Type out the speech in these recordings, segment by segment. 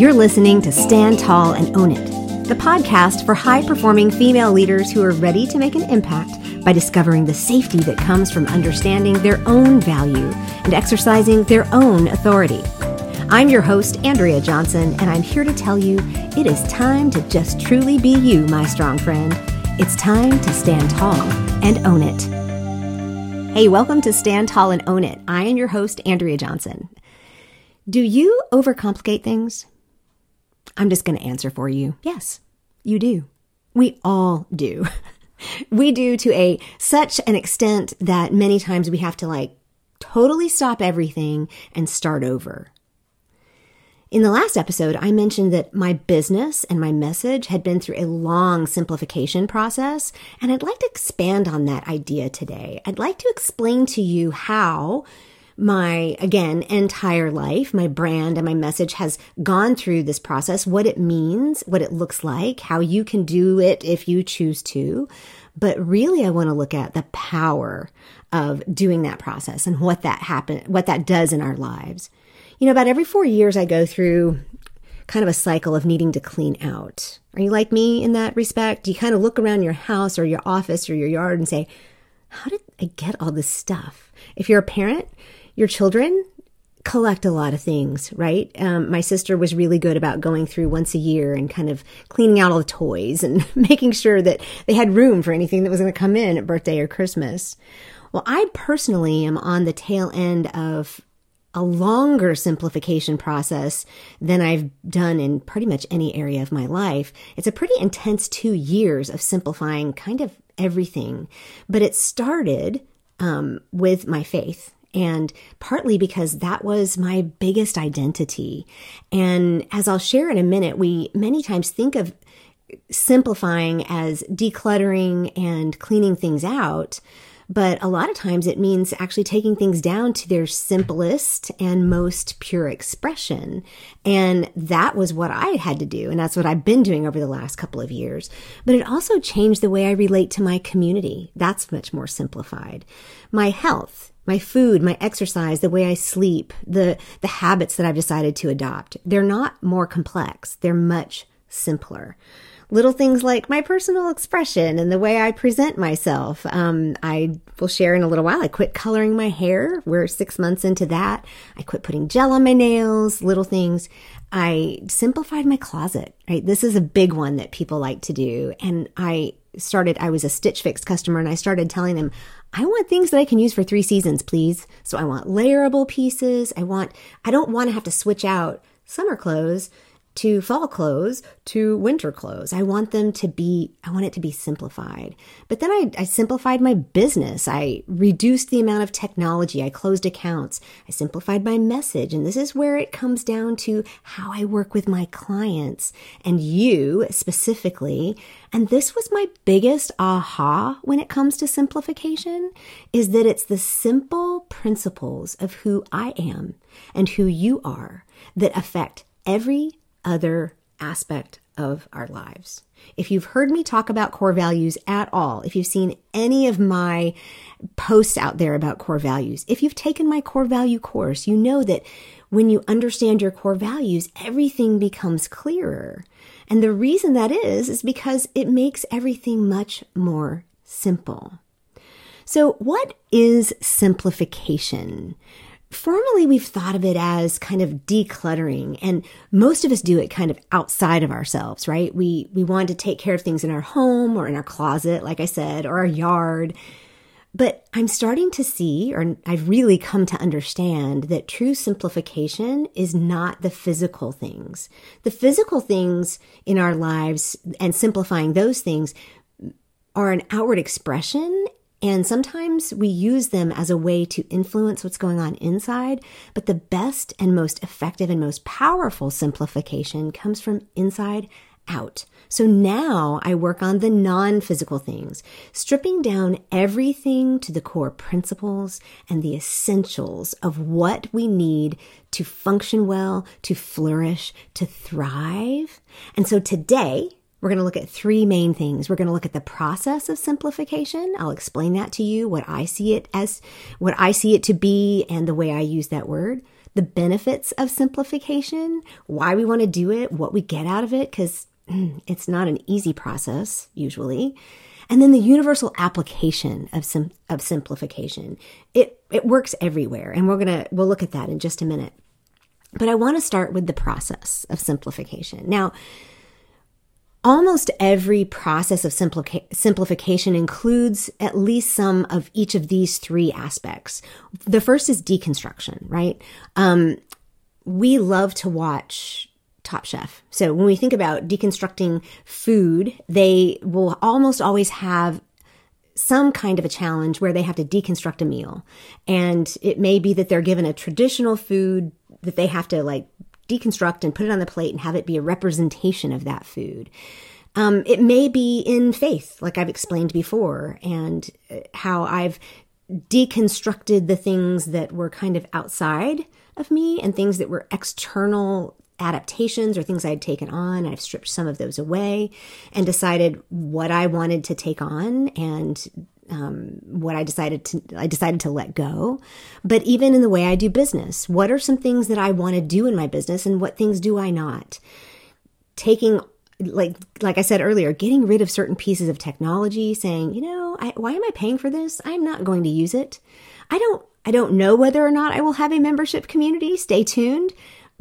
You're listening to Stand Tall and Own It, the podcast for high performing female leaders who are ready to make an impact by discovering the safety that comes from understanding their own value and exercising their own authority. I'm your host, Andrea Johnson, and I'm here to tell you it is time to just truly be you, my strong friend. It's time to stand tall and own it. Hey, welcome to Stand Tall and Own It. I am your host, Andrea Johnson. Do you overcomplicate things? I'm just going to answer for you. Yes, you do. We all do. we do to a such an extent that many times we have to like totally stop everything and start over. In the last episode, I mentioned that my business and my message had been through a long simplification process, and I'd like to expand on that idea today. I'd like to explain to you how my, again, entire life, my brand and my message has gone through this process, what it means, what it looks like, how you can do it if you choose to. But really, I want to look at the power of doing that process and what that happen, what that does in our lives. You know, about every four years, I go through kind of a cycle of needing to clean out. Are you like me in that respect? You kind of look around your house or your office or your yard and say, how did I get all this stuff? If you're a parent, your children collect a lot of things, right? Um, my sister was really good about going through once a year and kind of cleaning out all the toys and making sure that they had room for anything that was going to come in at birthday or Christmas. Well, I personally am on the tail end of a longer simplification process than I've done in pretty much any area of my life. It's a pretty intense two years of simplifying kind of everything, but it started um, with my faith and partly because that was my biggest identity. And as I'll share in a minute, we many times think of simplifying as decluttering and cleaning things out. But a lot of times it means actually taking things down to their simplest and most pure expression. And that was what I had to do. And that's what I've been doing over the last couple of years. But it also changed the way I relate to my community. That's much more simplified. My health my food, my exercise, the way I sleep, the, the habits that I've decided to adopt. They're not more complex. They're much simpler. Little things like my personal expression and the way I present myself. Um, I will share in a little while. I quit coloring my hair. We're six months into that. I quit putting gel on my nails, little things. I simplified my closet, right? This is a big one that people like to do. And I started, I was a Stitch Fix customer and I started telling them, I want things that I can use for three seasons, please. So I want layerable pieces. I want, I don't want to have to switch out summer clothes to fall clothes to winter clothes. I want them to be, I want it to be simplified. But then I, I, simplified my business. I reduced the amount of technology. I closed accounts. I simplified my message. And this is where it comes down to how I work with my clients and you specifically. And this was my biggest aha when it comes to simplification is that it's the simple principles of who I am and who you are that affect every other aspect of our lives. If you've heard me talk about core values at all, if you've seen any of my posts out there about core values, if you've taken my core value course, you know that when you understand your core values, everything becomes clearer. And the reason that is, is because it makes everything much more simple. So, what is simplification? Formally, we've thought of it as kind of decluttering, and most of us do it kind of outside of ourselves, right? We we want to take care of things in our home or in our closet, like I said, or our yard. But I'm starting to see, or I've really come to understand, that true simplification is not the physical things. The physical things in our lives and simplifying those things are an outward expression and sometimes we use them as a way to influence what's going on inside, but the best and most effective and most powerful simplification comes from inside out. So now I work on the non physical things, stripping down everything to the core principles and the essentials of what we need to function well, to flourish, to thrive. And so today, we're going to look at three main things. We're going to look at the process of simplification. I'll explain that to you, what I see it as, what I see it to be, and the way I use that word. the benefits of simplification, why we want to do it, what we get out of it, because mm, it's not an easy process usually. And then the universal application of sim- of simplification. It it works everywhere, and we're gonna we'll look at that in just a minute. But I want to start with the process of simplification. Now, almost every process of simplica- simplification includes at least some of each of these three aspects. The first is deconstruction, right? Um, we love to watch Top Chef. So when we think about deconstructing food, they will almost always have some kind of a challenge where they have to deconstruct a meal. And it may be that they're given a traditional food that they have to like deconstruct and put it on the plate and have it be a representation of that food. Um, it may be in faith, like I've explained before, and uh, how I've deconstructed the things that were kind of outside of me and things that were external adaptations or things I had taken on. I've stripped some of those away and decided what I wanted to take on and um, what I decided to I decided to let go. But even in the way I do business, what are some things that I want to do in my business and what things do I not? Taking like like I said earlier, getting rid of certain pieces of technology, saying, you know, I, why am I paying for this? I'm not going to use it. I don't I don't know whether or not I will have a membership community. Stay tuned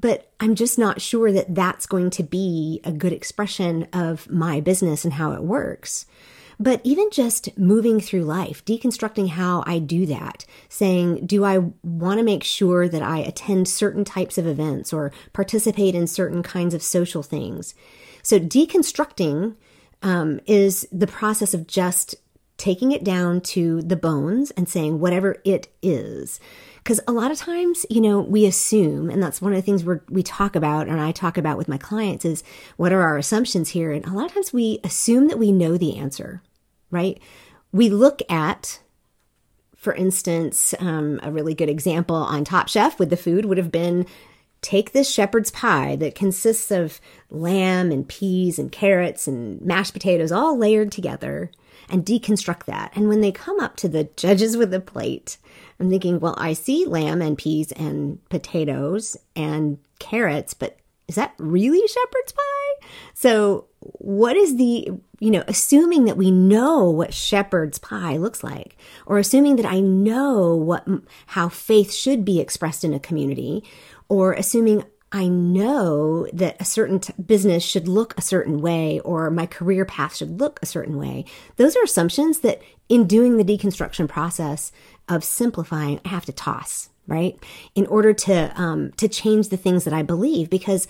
but I'm just not sure that that's going to be a good expression of my business and how it works. But even just moving through life, deconstructing how I do that, saying, do I want to make sure that I attend certain types of events or participate in certain kinds of social things? So deconstructing um, is the process of just taking it down to the bones and saying whatever it is. Because a lot of times, you know, we assume, and that's one of the things we we talk about, and I talk about with my clients, is what are our assumptions here? And a lot of times we assume that we know the answer, right? We look at, for instance, um, a really good example on Top Chef with the food would have been take this shepherd's pie that consists of lamb and peas and carrots and mashed potatoes all layered together and deconstruct that. And when they come up to the judges with the plate, I'm thinking, well, I see lamb and peas and potatoes and carrots, but is that really shepherd's pie? So, what is the, you know, assuming that we know what shepherd's pie looks like, or assuming that I know what, how faith should be expressed in a community, or assuming I know that a certain t- business should look a certain way or my career path should look a certain way. Those are assumptions that in doing the deconstruction process of simplifying, I have to toss, right? In order to, um, to change the things that I believe. Because,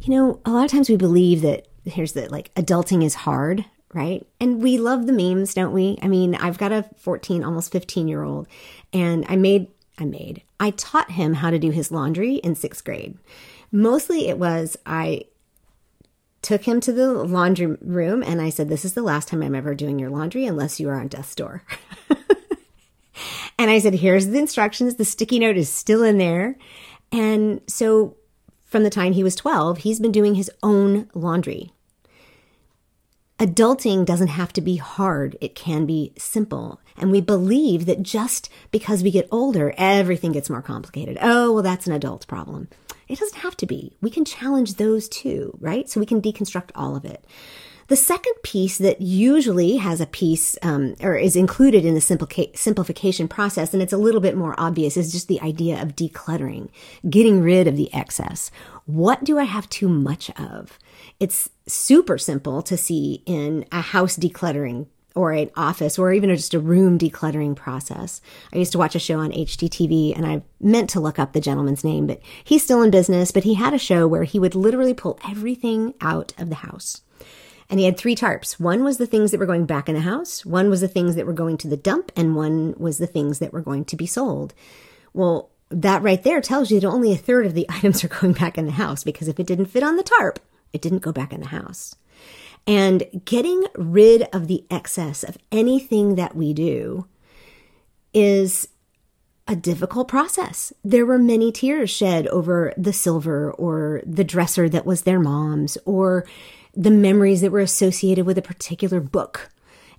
you know, a lot of times we believe that here's the like adulting is hard, right? And we love the memes, don't we? I mean, I've got a 14, almost 15 year old and I made, I made, I taught him how to do his laundry in sixth grade. Mostly it was I took him to the laundry room and I said, This is the last time I'm ever doing your laundry unless you are on death's door. and I said, Here's the instructions. The sticky note is still in there. And so from the time he was 12, he's been doing his own laundry. Adulting doesn't have to be hard, it can be simple. And we believe that just because we get older, everything gets more complicated. Oh, well, that's an adult problem. It doesn't have to be. We can challenge those too, right? So we can deconstruct all of it. The second piece that usually has a piece um, or is included in the simplica- simplification process, and it's a little bit more obvious, is just the idea of decluttering, getting rid of the excess. What do I have too much of? It's super simple to see in a house decluttering or an office or even just a room decluttering process. I used to watch a show on HGTV and I meant to look up the gentleman's name, but he's still in business, but he had a show where he would literally pull everything out of the house. And he had three tarps. One was the things that were going back in the house, one was the things that were going to the dump, and one was the things that were going to be sold. Well, that right there tells you that only a third of the items are going back in the house because if it didn't fit on the tarp, it didn't go back in the house. And getting rid of the excess of anything that we do is a difficult process. There were many tears shed over the silver or the dresser that was their mom's or the memories that were associated with a particular book.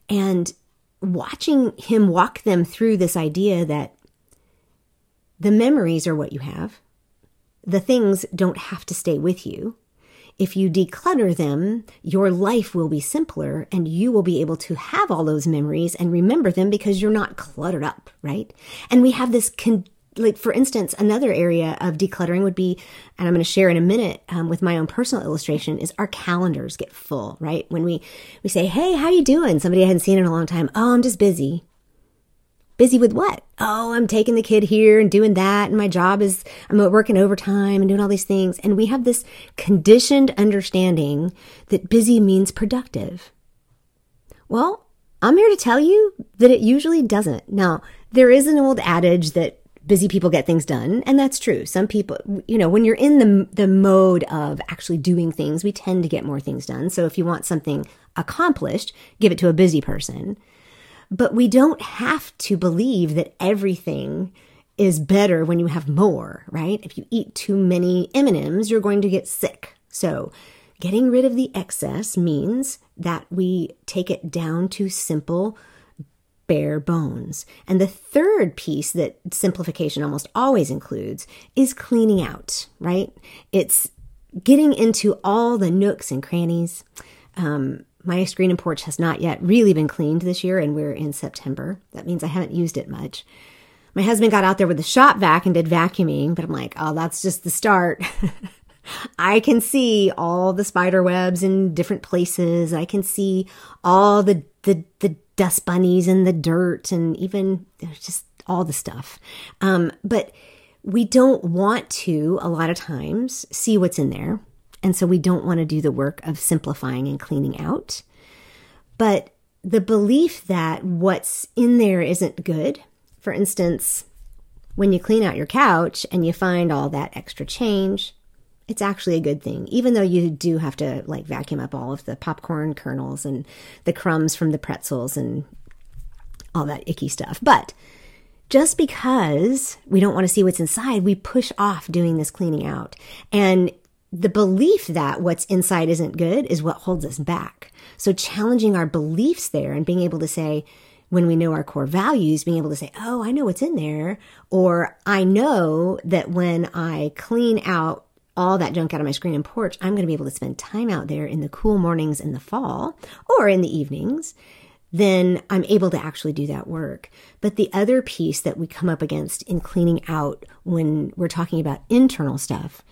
And watching him walk them through this idea that the memories are what you have, the things don't have to stay with you. If you declutter them, your life will be simpler and you will be able to have all those memories and remember them because you're not cluttered up, right? And we have this con- like for instance another area of decluttering would be and i'm going to share in a minute um, with my own personal illustration is our calendars get full right? When we we say hey how you doing? Somebody i hadn't seen in a long time. Oh i'm just busy. Busy with what? Oh i'm taking the kid here and doing that and my job is i'm working overtime and doing all these things. And we have this conditioned understanding that busy means productive. Well i'm here to tell you that it usually doesn't. Now there is an old adage that busy people get things done and that's true. Some people you know when you're in the the mode of actually doing things we tend to get more things done. So if you want something accomplished give it to a busy person. But we don't have to believe that everything is better when you have more right? If you eat too many m&ms you're going to get sick. So getting rid of the excess means that we take it down to simple bare bones. And the third piece that simplification almost always includes is cleaning out, right? It's getting into all the nooks and crannies. Um, my screen and porch has not yet really been cleaned this year, and we're in September. That means I haven't used it much. My husband got out there with the shop vac and did vacuuming, but I'm like, oh, that's just the start. I can see all the spider webs in different places. I can see all the the the dust bunnies and the dirt and even just all the stuff. Um, but we don't want to, a lot of times, see what's in there. And so we don't want to do the work of simplifying and cleaning out. But the belief that what's in there isn't good, for instance, when you clean out your couch and you find all that extra change, it's actually a good thing, even though you do have to like vacuum up all of the popcorn kernels and the crumbs from the pretzels and all that icky stuff. But just because we don't want to see what's inside, we push off doing this cleaning out. And the belief that what's inside isn't good is what holds us back. So challenging our beliefs there and being able to say, when we know our core values, being able to say, Oh, I know what's in there. Or I know that when I clean out all that junk out of my screen and porch, I'm going to be able to spend time out there in the cool mornings in the fall or in the evenings, then I'm able to actually do that work. But the other piece that we come up against in cleaning out when we're talking about internal stuff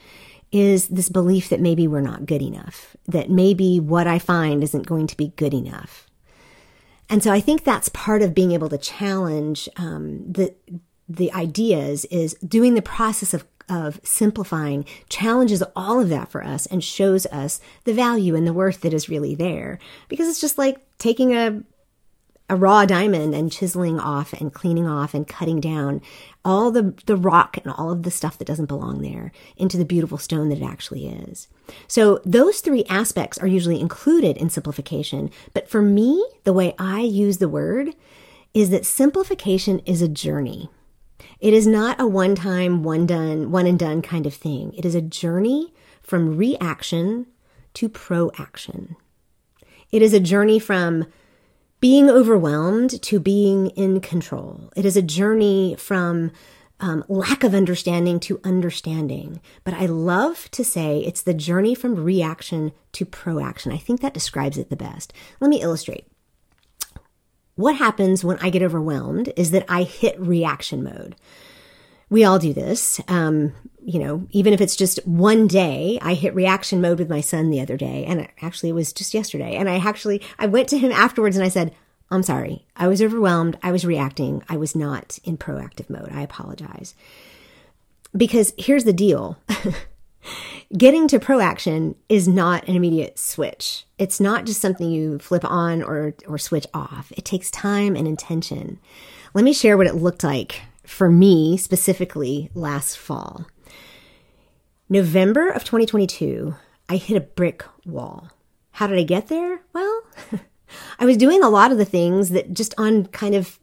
is this belief that maybe we're not good enough, that maybe what I find isn't going to be good enough. And so I think that's part of being able to challenge um, the the ideas is doing the process of of simplifying challenges all of that for us and shows us the value and the worth that is really there. Because it's just like taking a a raw diamond and chiseling off and cleaning off and cutting down all the, the rock and all of the stuff that doesn't belong there into the beautiful stone that it actually is. So those three aspects are usually included in simplification. But for me, the way I use the word is that simplification is a journey. It is not a one time, one done, one and done kind of thing. It is a journey from reaction to proaction. It is a journey from being overwhelmed to being in control. It is a journey from um, lack of understanding to understanding. But I love to say it's the journey from reaction to proaction. I think that describes it the best. Let me illustrate. What happens when I get overwhelmed is that I hit reaction mode. We all do this. Um, you know, even if it's just one day, I hit reaction mode with my son the other day. And actually, it was just yesterday. And I actually, I went to him afterwards and I said, I'm sorry. I was overwhelmed. I was reacting. I was not in proactive mode. I apologize. Because here's the deal getting to proaction is not an immediate switch. It's not just something you flip on or, or switch off. It takes time and intention. Let me share what it looked like for me specifically last fall. November of 2022, I hit a brick wall. How did I get there? Well, I was doing a lot of the things that just on kind of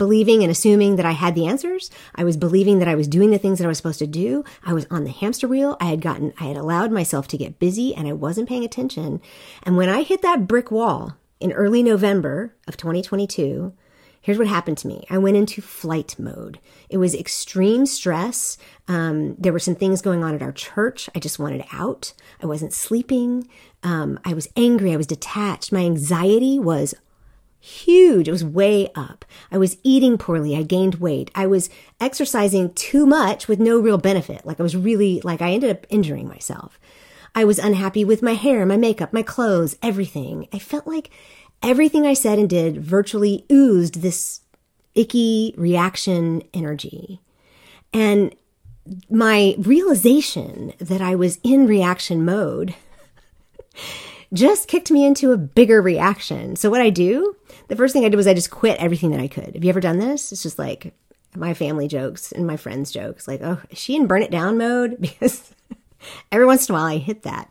believing and assuming that I had the answers. I was believing that I was doing the things that I was supposed to do. I was on the hamster wheel. I had gotten, I had allowed myself to get busy and I wasn't paying attention. And when I hit that brick wall in early November of 2022, Here's what happened to me. I went into flight mode. It was extreme stress. Um, there were some things going on at our church. I just wanted out. I wasn't sleeping. Um, I was angry. I was detached. My anxiety was huge. It was way up. I was eating poorly. I gained weight. I was exercising too much with no real benefit. Like I was really, like I ended up injuring myself. I was unhappy with my hair, my makeup, my clothes, everything. I felt like everything I said and did virtually oozed this icky reaction energy. And my realization that I was in reaction mode just kicked me into a bigger reaction. So what I do, the first thing I did was I just quit everything that I could. Have you ever done this? It's just like my family jokes and my friends jokes like, "Oh, is she in burn it down mode?" because every once in a while I hit that.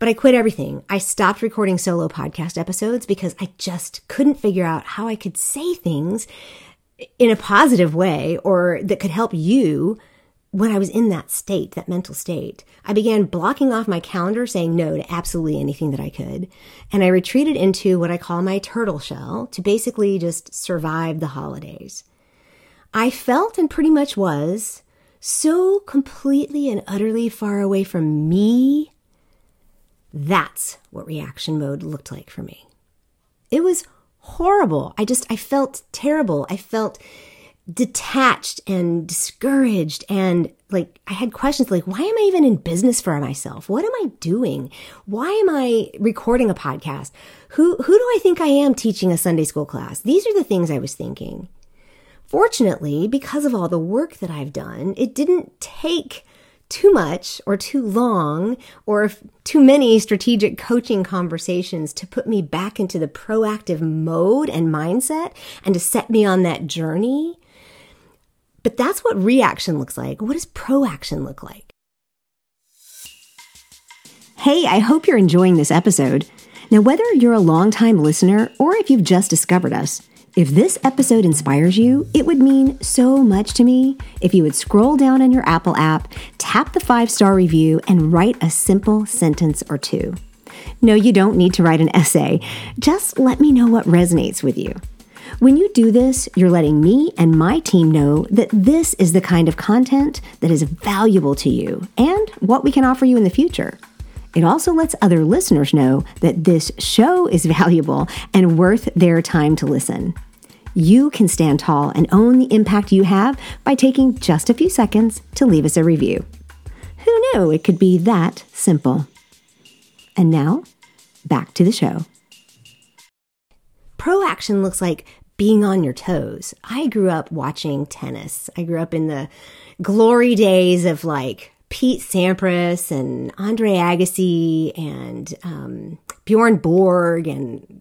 But I quit everything. I stopped recording solo podcast episodes because I just couldn't figure out how I could say things in a positive way or that could help you when I was in that state, that mental state. I began blocking off my calendar, saying no to absolutely anything that I could. And I retreated into what I call my turtle shell to basically just survive the holidays. I felt and pretty much was so completely and utterly far away from me that's what reaction mode looked like for me. It was horrible. I just, I felt terrible. I felt detached and discouraged and like I had questions like why am I even in business for myself? What am I doing? Why am I recording a podcast? Who who do I think I am teaching a Sunday school class? These are the things I was thinking. Fortunately, because of all the work that I've done, it didn't take too much or too long or too many strategic coaching conversations to put me back into the proactive mode and mindset and to set me on that journey. But that's what reaction looks like. What does proaction look like? Hey, I hope you're enjoying this episode. Now, whether you're a longtime listener or if you've just discovered us, if this episode inspires you, it would mean so much to me if you would scroll down in your Apple app, tap the five star review, and write a simple sentence or two. No, you don't need to write an essay. Just let me know what resonates with you. When you do this, you're letting me and my team know that this is the kind of content that is valuable to you and what we can offer you in the future. It also lets other listeners know that this show is valuable and worth their time to listen. You can stand tall and own the impact you have by taking just a few seconds to leave us a review. Who knew it could be that simple? And now, back to the show. Proaction looks like being on your toes. I grew up watching tennis. I grew up in the glory days of like Pete Sampras and Andre Agassi and um, Bjorn Borg and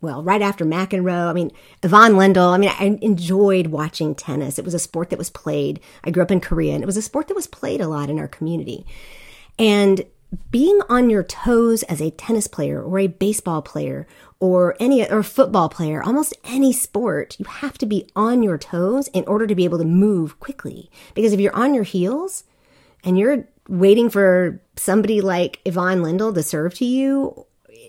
well, right after McEnroe. I mean, Ivan Lendl. I mean, I enjoyed watching tennis. It was a sport that was played. I grew up in Korea, and it was a sport that was played a lot in our community. And being on your toes as a tennis player or a baseball player or any or football player, almost any sport, you have to be on your toes in order to be able to move quickly. Because if you're on your heels, and you're waiting for somebody like Ivan Lendl to serve to you,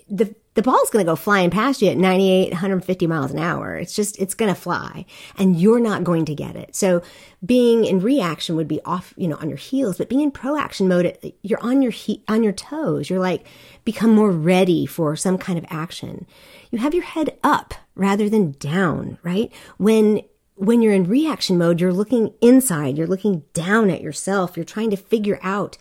the the ball's going to go flying past you at 98, 150 miles an hour. It's just, it's going to fly and you're not going to get it. So being in reaction would be off, you know, on your heels, but being in proaction mode, you're on your he- on your toes. You're like become more ready for some kind of action. You have your head up rather than down, right? When when you're in reaction mode, you're looking inside, you're looking down at yourself, you're trying to figure out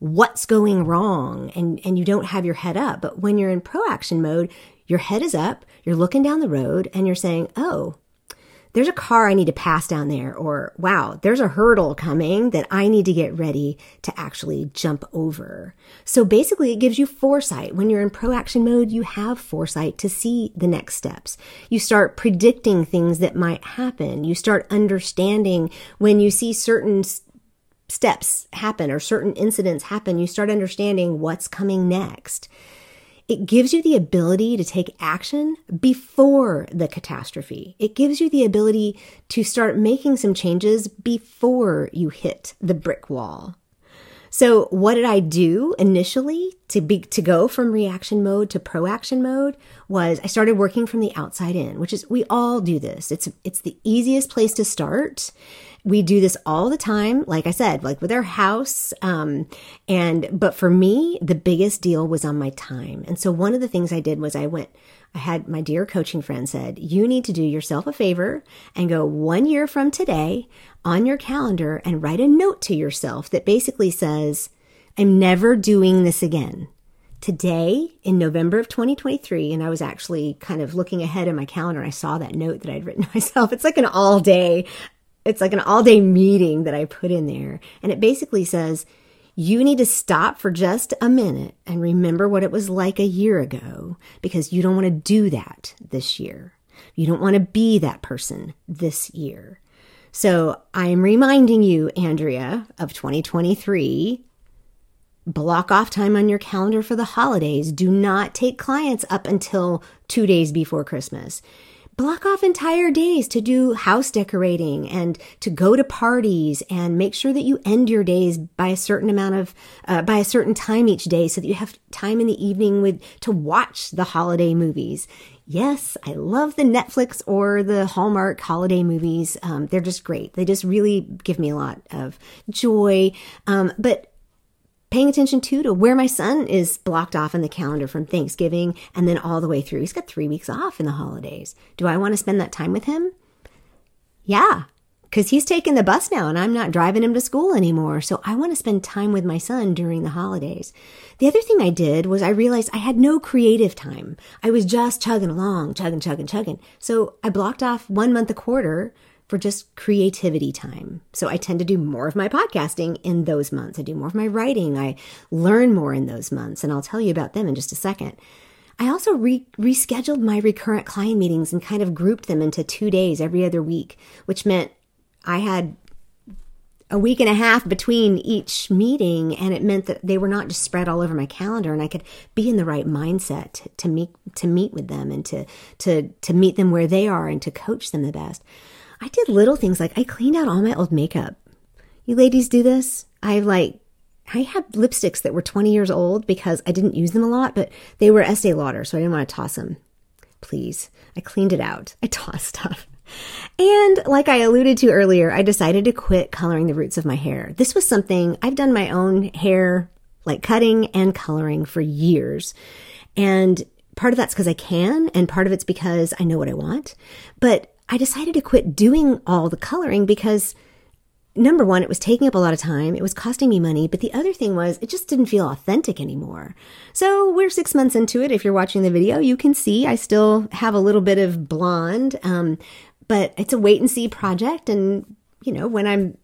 what's going wrong and, and you don't have your head up. But when you're in proaction mode, your head is up, you're looking down the road and you're saying, Oh, there's a car I need to pass down there, or wow, there's a hurdle coming that I need to get ready to actually jump over. So basically, it gives you foresight. When you're in proaction mode, you have foresight to see the next steps. You start predicting things that might happen. You start understanding when you see certain steps happen or certain incidents happen, you start understanding what's coming next. It gives you the ability to take action before the catastrophe. It gives you the ability to start making some changes before you hit the brick wall. So, what did I do initially to be to go from reaction mode to proaction mode was I started working from the outside in, which is we all do this. It's it's the easiest place to start. We do this all the time, like I said, like with our house. Um, and but for me, the biggest deal was on my time. And so one of the things I did was I went. I had my dear coaching friend said, You need to do yourself a favor and go one year from today on your calendar and write a note to yourself that basically says, I'm never doing this again. Today, in November of 2023, and I was actually kind of looking ahead in my calendar, I saw that note that I'd written myself. It's like an all day, it's like an all day meeting that I put in there. And it basically says, you need to stop for just a minute and remember what it was like a year ago because you don't want to do that this year. You don't want to be that person this year. So I'm reminding you, Andrea, of 2023 block off time on your calendar for the holidays. Do not take clients up until two days before Christmas. Block off entire days to do house decorating and to go to parties and make sure that you end your days by a certain amount of, uh, by a certain time each day so that you have time in the evening with, to watch the holiday movies. Yes, I love the Netflix or the Hallmark holiday movies. Um, they're just great. They just really give me a lot of joy. Um, but paying attention too to where my son is blocked off in the calendar from Thanksgiving and then all the way through. He's got three weeks off in the holidays. Do I want to spend that time with him? Yeah, because he's taking the bus now and I'm not driving him to school anymore. So I want to spend time with my son during the holidays. The other thing I did was I realized I had no creative time. I was just chugging along, chugging, chugging, chugging. So I blocked off one month a quarter for just creativity time. So I tend to do more of my podcasting in those months. I do more of my writing. I learn more in those months, and I'll tell you about them in just a second. I also re- rescheduled my recurrent client meetings and kind of grouped them into two days every other week, which meant I had a week and a half between each meeting and it meant that they were not just spread all over my calendar and I could be in the right mindset to meet to meet with them and to to to meet them where they are and to coach them the best. I did little things like I cleaned out all my old makeup. You ladies do this? I like I had lipsticks that were 20 years old because I didn't use them a lot, but they were Estee Lauder, so I didn't want to toss them. Please. I cleaned it out. I tossed stuff. And like I alluded to earlier, I decided to quit coloring the roots of my hair. This was something I've done my own hair, like cutting and coloring for years. And part of that's because I can, and part of it's because I know what I want. But I decided to quit doing all the coloring because number one, it was taking up a lot of time. It was costing me money. But the other thing was it just didn't feel authentic anymore. So we're six months into it. If you're watching the video, you can see I still have a little bit of blonde. Um, but it's a wait and see project. And, you know, when I'm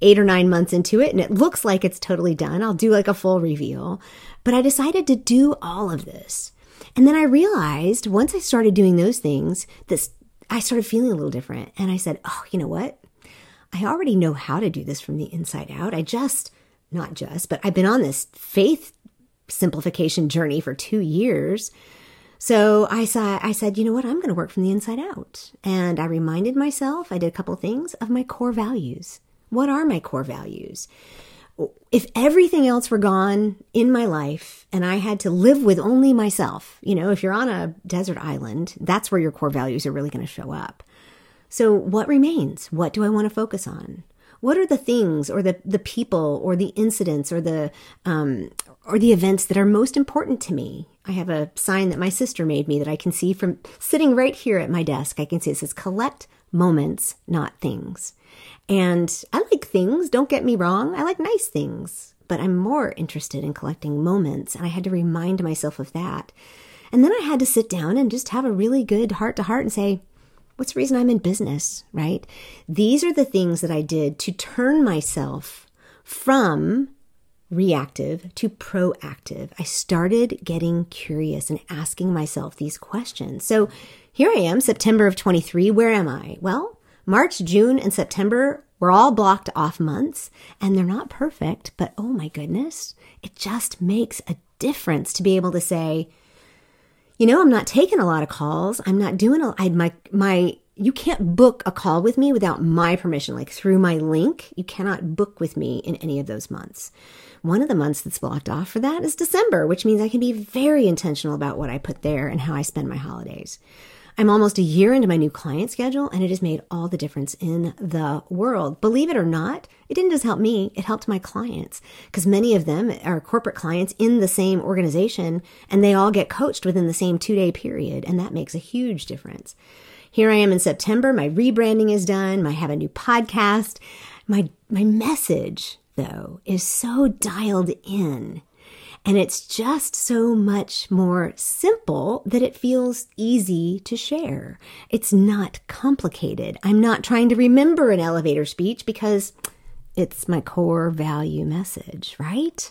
eight or nine months into it and it looks like it's totally done, I'll do like a full reveal. But I decided to do all of this. And then I realized once I started doing those things, this I started feeling a little different. And I said, oh, you know what? I already know how to do this from the inside out. I just, not just, but I've been on this faith simplification journey for two years. So I saw, I said, you know what? I'm going to work from the inside out. And I reminded myself, I did a couple things of my core values. What are my core values? If everything else were gone in my life and I had to live with only myself, you know, if you're on a desert island, that's where your core values are really going to show up. So, what remains? What do I want to focus on? What are the things or the, the people or the incidents or the um, or the events that are most important to me? I have a sign that my sister made me that I can see from sitting right here at my desk. I can see it says collect moments, not things. And I like things, don't get me wrong. I like nice things, but I'm more interested in collecting moments. And I had to remind myself of that. And then I had to sit down and just have a really good heart to heart and say, what's the reason I'm in business, right? These are the things that I did to turn myself from reactive to proactive. I started getting curious and asking myself these questions. So here I am, September of 23. Where am I? Well, March, June, and September were all blocked off months, and they're not perfect, but oh my goodness, it just makes a difference to be able to say, you know, I'm not taking a lot of calls. I'm not doing a, I, my, my you can't book a call with me without my permission, like through my link. You cannot book with me in any of those months. One of the months that's blocked off for that is December, which means I can be very intentional about what I put there and how I spend my holidays. I'm almost a year into my new client schedule and it has made all the difference in the world. Believe it or not, it didn't just help me, it helped my clients because many of them are corporate clients in the same organization and they all get coached within the same two day period. And that makes a huge difference. Here I am in September. My rebranding is done. I have a new podcast. My, my message though is so dialed in and it's just so much more simple that it feels easy to share. It's not complicated. I'm not trying to remember an elevator speech because it's my core value message, right?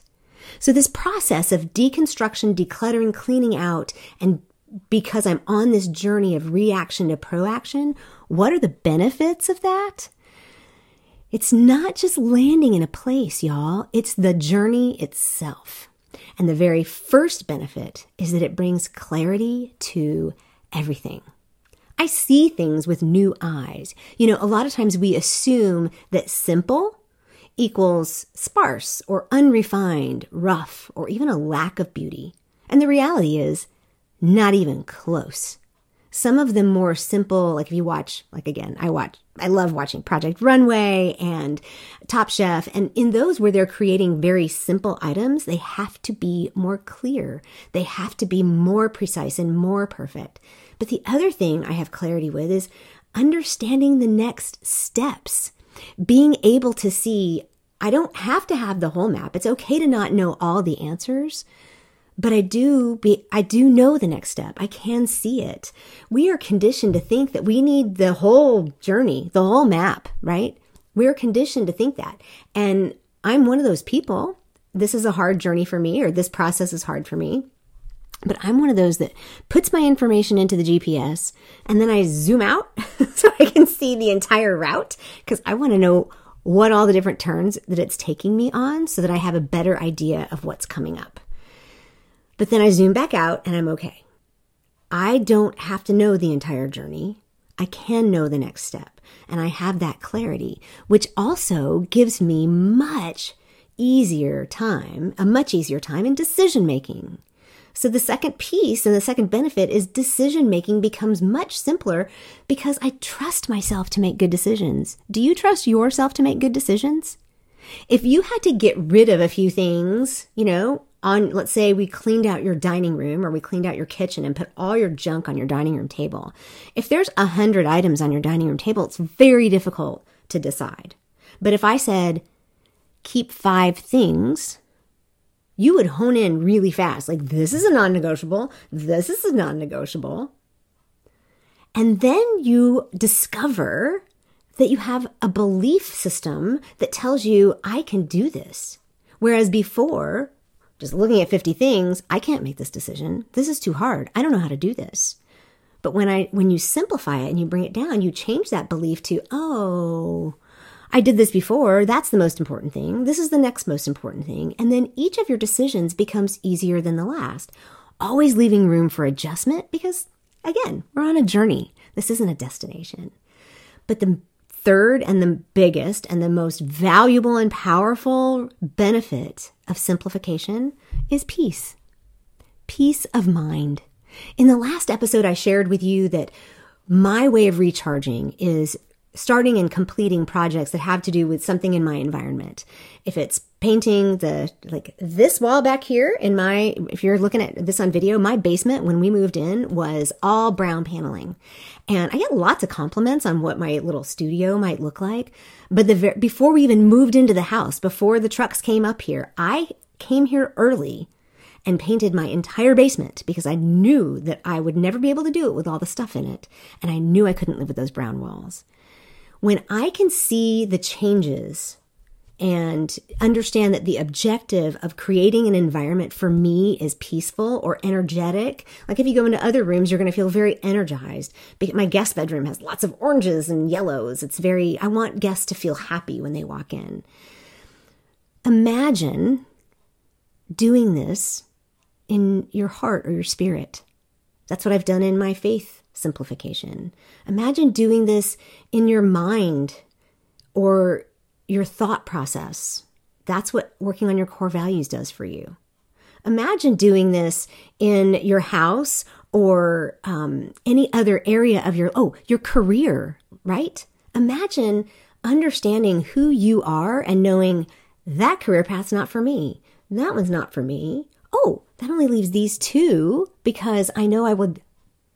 So, this process of deconstruction, decluttering, cleaning out, and because I'm on this journey of reaction to proaction, what are the benefits of that? It's not just landing in a place, y'all. It's the journey itself. And the very first benefit is that it brings clarity to everything. I see things with new eyes. You know, a lot of times we assume that simple equals sparse or unrefined, rough, or even a lack of beauty. And the reality is, not even close some of them more simple like if you watch like again i watch i love watching project runway and top chef. And in those where they're creating very simple items they have to be more clear. They have to be more precise and more perfect. But the other thing i have clarity with is understanding the next steps. Being able to see i don't have to have the whole map. It's okay to not know all the answers but I do be, I do know the next step. I can see it. We are conditioned to think that we need the whole journey, the whole map, right? We're conditioned to think that. And I'm one of those people. This is a hard journey for me, or this process is hard for me. But I'm one of those that puts my information into the GPS and then I zoom out so I can see the entire route because I want to know what all the different turns that it's taking me on so that I have a better idea of what's coming up. But then I zoom back out and I'm okay. I don't have to know the entire journey. I can know the next step and I have that clarity, which also gives me much easier time, a much easier time in decision making. So the second piece and the second benefit is decision making becomes much simpler because I trust myself to make good decisions. Do you trust yourself to make good decisions? If you had to get rid of a few things, you know, on let's say we cleaned out your dining room or we cleaned out your kitchen and put all your junk on your dining room table. If there's a hundred items on your dining room table it's very difficult to decide. But if i said keep five things you would hone in really fast. Like this is a non-negotiable. This is a non-negotiable. And then you discover that you have a belief system that tells you i can do this. Whereas before just looking at 50 things, I can't make this decision. This is too hard. I don't know how to do this. But when I when you simplify it and you bring it down, you change that belief to, "Oh, I did this before. That's the most important thing. This is the next most important thing." And then each of your decisions becomes easier than the last, always leaving room for adjustment because again, we're on a journey. This isn't a destination. But the third and the biggest and the most valuable and powerful benefit of simplification is peace. Peace of mind. In the last episode, I shared with you that my way of recharging is starting and completing projects that have to do with something in my environment. If it's painting the, like this wall back here in my, if you're looking at this on video, my basement when we moved in was all brown paneling. And I get lots of compliments on what my little studio might look like. But the, before we even moved into the house, before the trucks came up here, I came here early and painted my entire basement because I knew that I would never be able to do it with all the stuff in it. And I knew I couldn't live with those brown walls when I can see the changes and understand that the objective of creating an environment for me is peaceful or energetic. Like if you go into other rooms, you're going to feel very energized. My guest bedroom has lots of oranges and yellows. It's very, I want guests to feel happy when they walk in. Imagine doing this in your heart or your spirit. That's what I've done in my faith simplification. Imagine doing this in your mind or your thought process. That's what working on your core values does for you. Imagine doing this in your house or um, any other area of your oh your career, right? Imagine understanding who you are and knowing that career path's not for me. That one's not for me. Oh, that only leaves these two because I know I would,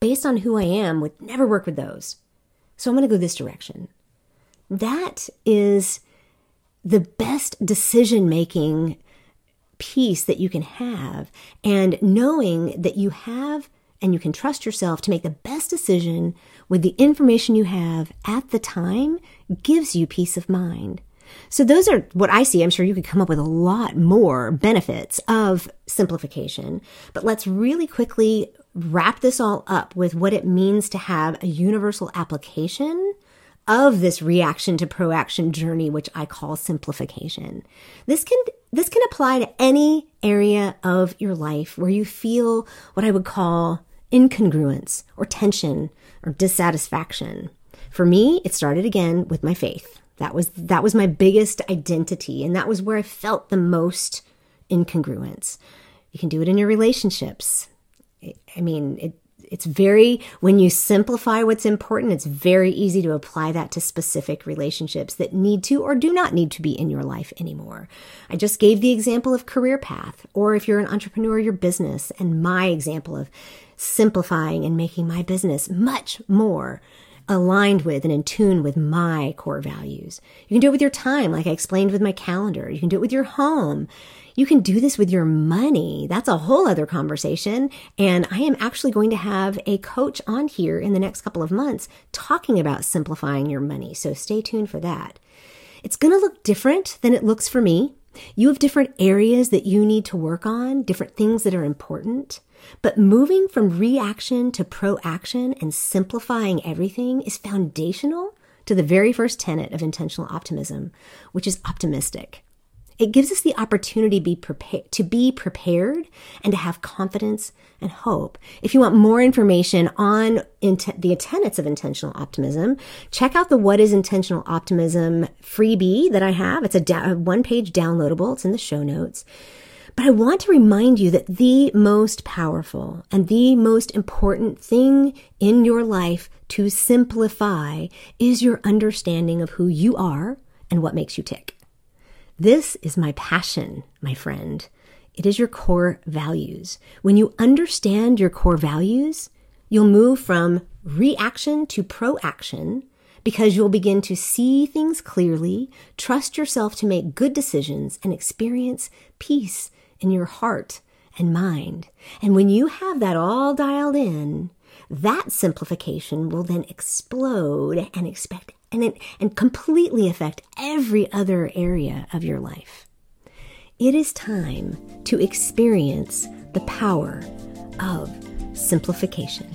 based on who I am, would never work with those. So I'm going to go this direction. That is the best decision making piece that you can have. And knowing that you have and you can trust yourself to make the best decision with the information you have at the time gives you peace of mind. So those are what I see. I'm sure you could come up with a lot more benefits of simplification, but let's really quickly wrap this all up with what it means to have a universal application of this reaction to proaction journey, which I call simplification. This can, this can apply to any area of your life where you feel what I would call incongruence or tension or dissatisfaction. For me, it started again with my faith. That was that was my biggest identity and that was where I felt the most incongruence. You can do it in your relationships. I mean, it it's very when you simplify what's important, it's very easy to apply that to specific relationships that need to or do not need to be in your life anymore. I just gave the example of career path or if you're an entrepreneur, your business and my example of simplifying and making my business much more aligned with and in tune with my core values. You can do it with your time, like I explained with my calendar. You can do it with your home. You can do this with your money. That's a whole other conversation. And I am actually going to have a coach on here in the next couple of months talking about simplifying your money. So stay tuned for that. It's going to look different than it looks for me. You have different areas that you need to work on, different things that are important. But moving from reaction to proaction and simplifying everything is foundational to the very first tenet of intentional optimism, which is optimistic. It gives us the opportunity be prepared, to be prepared and to have confidence and hope. If you want more information on int- the tenets of intentional optimism, check out the What is Intentional Optimism freebie that I have. It's a, da- one page downloadable. It's in the show notes. But I want to remind you that the most powerful and the most important thing in your life to simplify is your understanding of who you are and what makes you tick. This is my passion, my friend. It is your core values. When you understand your core values, you'll move from reaction to proaction because you'll begin to see things clearly, trust yourself to make good decisions, and experience peace in your heart and mind. And when you have that all dialed in, that simplification will then explode and expect and it, and completely affect every other area of your life. It is time to experience the power of simplification.